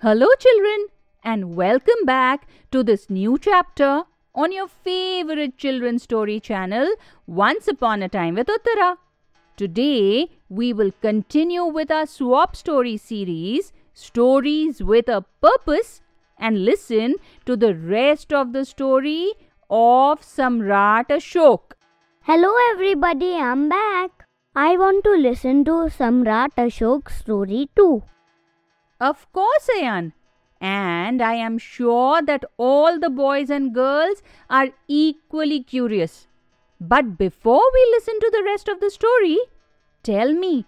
Hello, children, and welcome back to this new chapter on your favorite children's story channel, Once Upon a Time with Uttara. Today, we will continue with our swap story series, Stories with a Purpose, and listen to the rest of the story of Samrat Ashok. Hello everybody, I'm back. I want to listen to Samrat Ashok's story too. Of course, Ayan. And I am sure that all the boys and girls are equally curious. But before we listen to the rest of the story, tell me,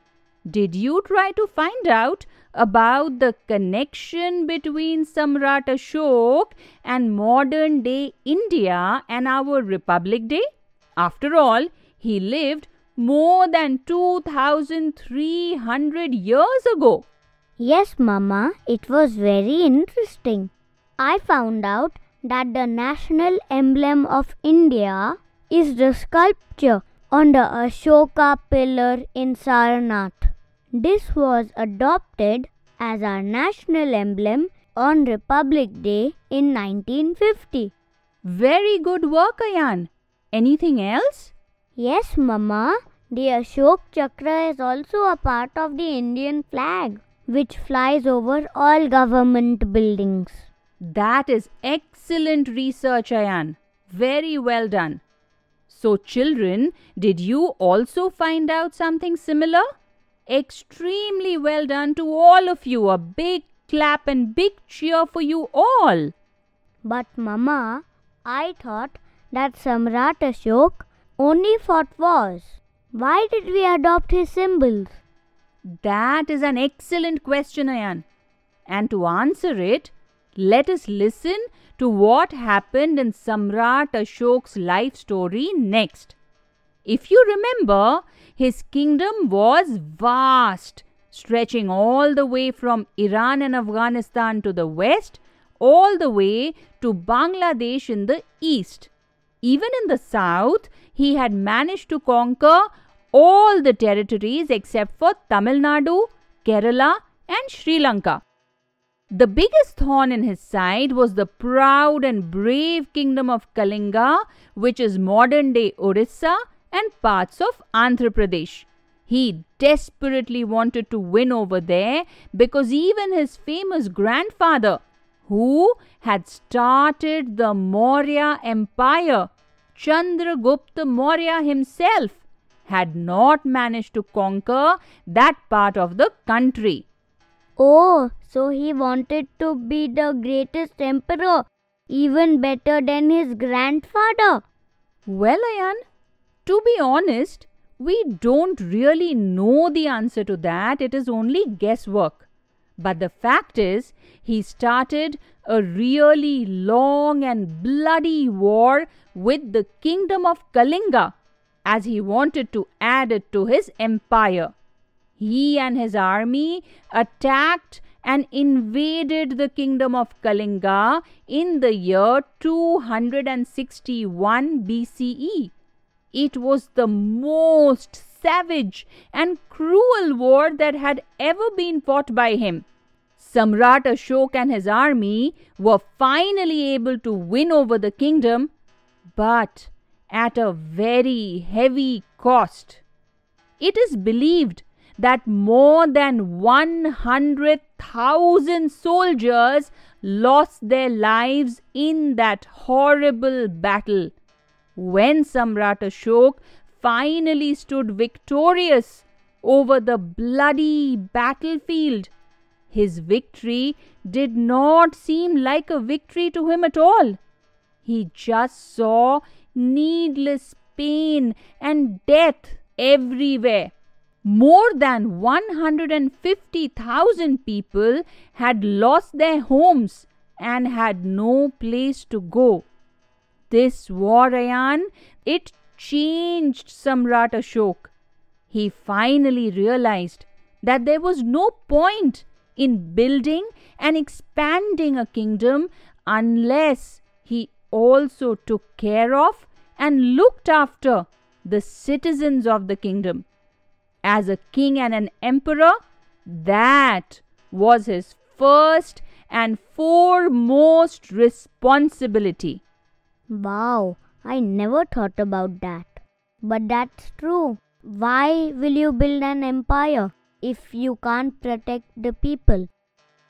did you try to find out about the connection between Samrat Ashok and modern day India and our Republic Day? After all, he lived more than 2300 years ago. Yes, Mama, it was very interesting. I found out that the national emblem of India is the sculpture on the Ashoka pillar in Sarnath. This was adopted as our national emblem on Republic Day in 1950. Very good work, Ayan. Anything else? Yes, Mama. The Ashok Chakra is also a part of the Indian flag which flies over all government buildings. That is excellent research, Ayan. Very well done. So, children, did you also find out something similar? Extremely well done to all of you. A big clap and big cheer for you all. But, Mama, I thought that Samrat Ashok only fought wars. Why did we adopt his symbols? That is an excellent question, Ayan. And to answer it, let us listen to what happened in Samrat Ashok's life story next. If you remember, his kingdom was vast, stretching all the way from Iran and Afghanistan to the west, all the way to Bangladesh in the east. Even in the south, he had managed to conquer all the territories except for Tamil Nadu, Kerala, and Sri Lanka. The biggest thorn in his side was the proud and brave kingdom of Kalinga, which is modern day Orissa and parts of Andhra Pradesh. He desperately wanted to win over there because even his famous grandfather, who had started the Maurya Empire, Chandragupta Maurya himself, had not managed to conquer that part of the country. Oh, so he wanted to be the greatest emperor, even better than his grandfather. Well, Ayan, to be honest, we don't really know the answer to that. It is only guesswork. But the fact is, he started a really long and bloody war with the kingdom of Kalinga as he wanted to add it to his empire. He and his army attacked and invaded the kingdom of Kalinga in the year 261 BCE. It was the most savage and cruel war that had ever been fought by him. Samrat Ashok and his army were finally able to win over the kingdom, but at a very heavy cost. It is believed that more than 100,000 soldiers lost their lives in that horrible battle. When Samrat Ashok finally stood victorious over the bloody battlefield, his victory did not seem like a victory to him at all. He just saw needless pain and death everywhere. More than 150,000 people had lost their homes and had no place to go. This war, Ayan, it changed Samrat Ashok. He finally realized that there was no point in building and expanding a kingdom unless also took care of and looked after the citizens of the kingdom. As a king and an emperor, that was his first and foremost responsibility. Wow, I never thought about that. But that's true. Why will you build an empire if you can't protect the people?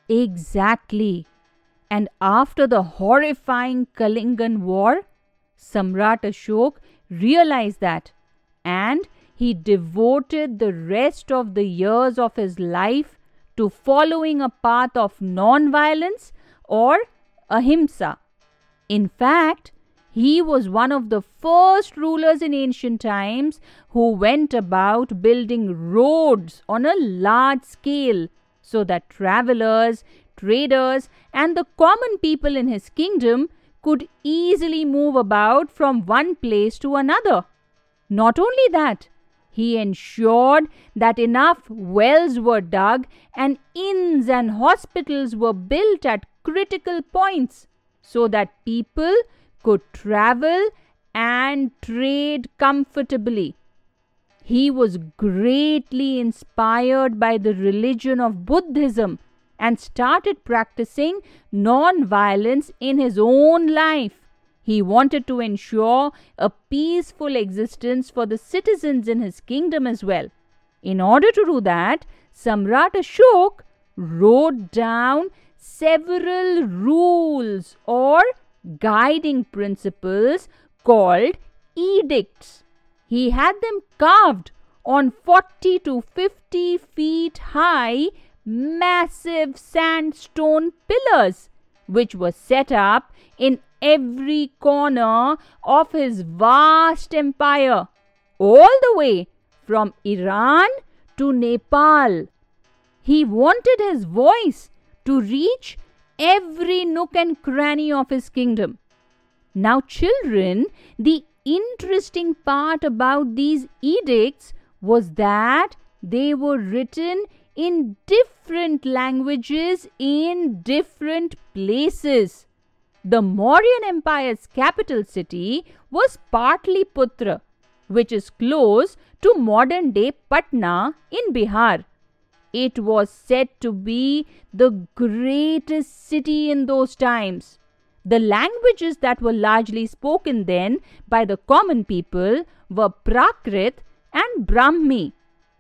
Exactly. And after the horrifying Kalingan War, Samrat Ashok realized that and he devoted the rest of the years of his life to following a path of non-violence or ahimsa. In fact, he was one of the first rulers in ancient times who went about building roads on a large scale so that travelers, traders, and the common people in his kingdom could easily move about from one place to another. Not only that, he ensured that enough wells were dug and inns and hospitals were built at critical points so that people could travel and trade comfortably. He was greatly inspired by the religion of Buddhism and started practicing non violence in his own life. He wanted to ensure a peaceful existence for the citizens in his kingdom as well. In order to do that, Samrat Ashok wrote down several rules or guiding principles called edicts. He had them carved on 40 to 50 feet high massive sandstone pillars, which were set up in every corner of his vast empire, all the way from Iran to Nepal. He wanted his voice to reach every nook and cranny of his kingdom. Now, children, the interesting part about these edicts was that they were written in different languages in different places. The Mauryan Empire's capital city was Patliputra, which is close to modern day Patna in Bihar. It was said to be the greatest city in those times. The languages that were largely spoken then by the common people were Prakrit and Brahmi,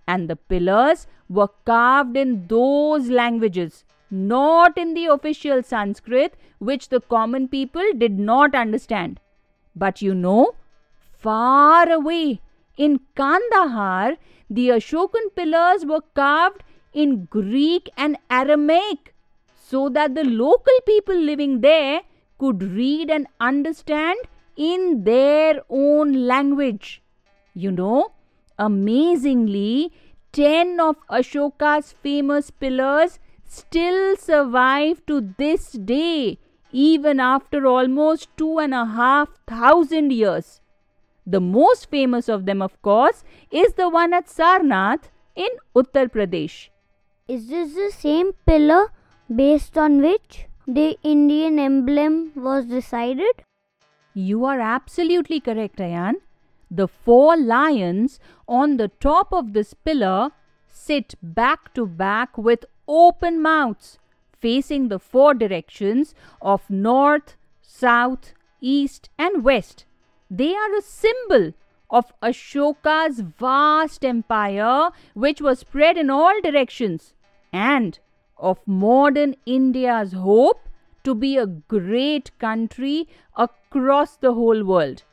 and the pillars were carved in those languages, not in the official Sanskrit, which the common people did not understand. But you know, far away in Kandahar, the Ashokan pillars were carved in Greek and Aramaic so that the local people living there could read and understand in their own language. You know, amazingly, 10 of Ashoka's famous pillars still survive to this day, even after almost two and a half thousand years. The most famous of them, of course, is the one at Sarnath in Uttar Pradesh. Is this the same pillar based on which the Indian emblem was decided? You are absolutely correct, Ayan. The four lions on the top of this pillar sit back to back with open mouths, facing the four directions of north, south, east, and west. They are a symbol of Ashoka's vast empire, which was spread in all directions, and of modern India's hope to be a great country across the whole world.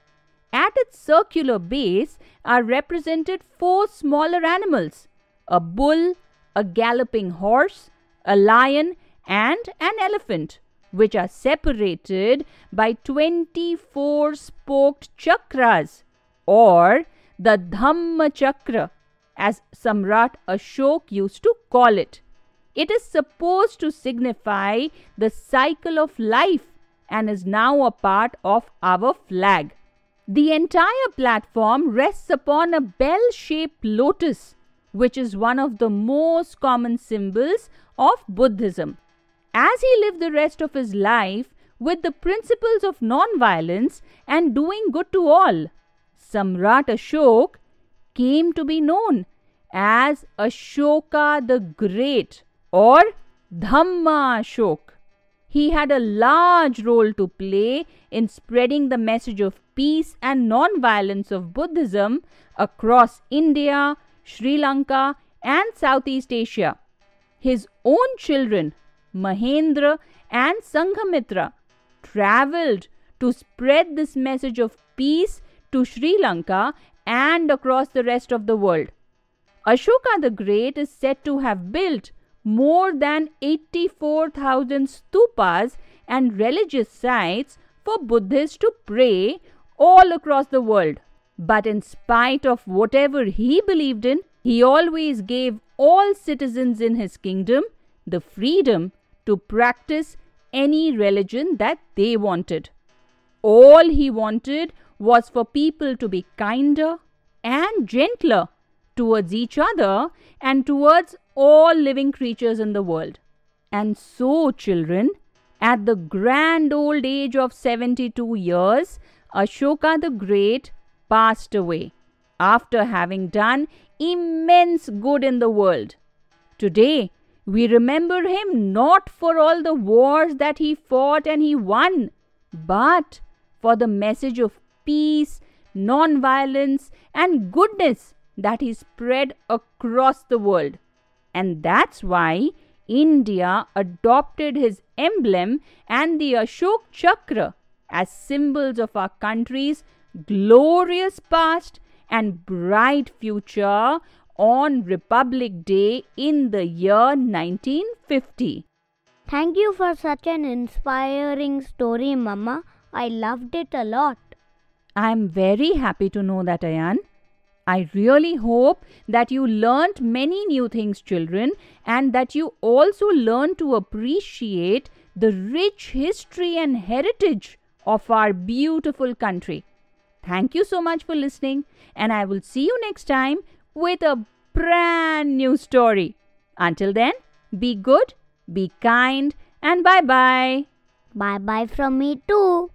At its circular base are represented four smaller animals a bull, a galloping horse, a lion, and an elephant, which are separated by 24 spoked chakras or the Dhamma Chakra, as Samrat Ashok used to call it. It is supposed to signify the cycle of life and is now a part of our flag. The entire platform rests upon a bell shaped lotus, which is one of the most common symbols of Buddhism. As he lived the rest of his life with the principles of non-violence and doing good to all, Samrat Ashok came to be known as Ashoka the Great or Dhamma Ashok. He had a large role to play in spreading the message of peace and non-violence of Buddhism across India, Sri Lanka, and Southeast Asia. His own children, Mahendra and Sanghamitra, traveled to spread this message of peace to Sri Lanka and across the rest of the world. Ashoka the Great is said to have built more than 84,000 stupas and religious sites for Buddhists to pray all across the world. But in spite of whatever he believed in, he always gave all citizens in his kingdom the freedom to practice any religion that they wanted. All he wanted was for people to be kinder and gentler towards each other and towards all living creatures in the world. And so, children, at the grand old age of 72 years, Ashoka the Great passed away after having done immense good in the world. Today, we remember him not for all the wars that he fought and he won, but for the message of peace, non violence, and goodness that he spread across the world. And that's why India adopted his emblem and the Ashok Chakra as symbols of our country's glorious past and bright future on Republic Day in the year 1950. Thank you for such an inspiring story, Mama. I loved it a lot. I'm very happy to know that, Ayan. I really hope that you learnt many new things, children, and that you also learn to appreciate the rich history and heritage of our beautiful country. Thank you so much for listening, and I will see you next time with a brand new story. Until then, be good, be kind, and bye bye. Bye bye from me too.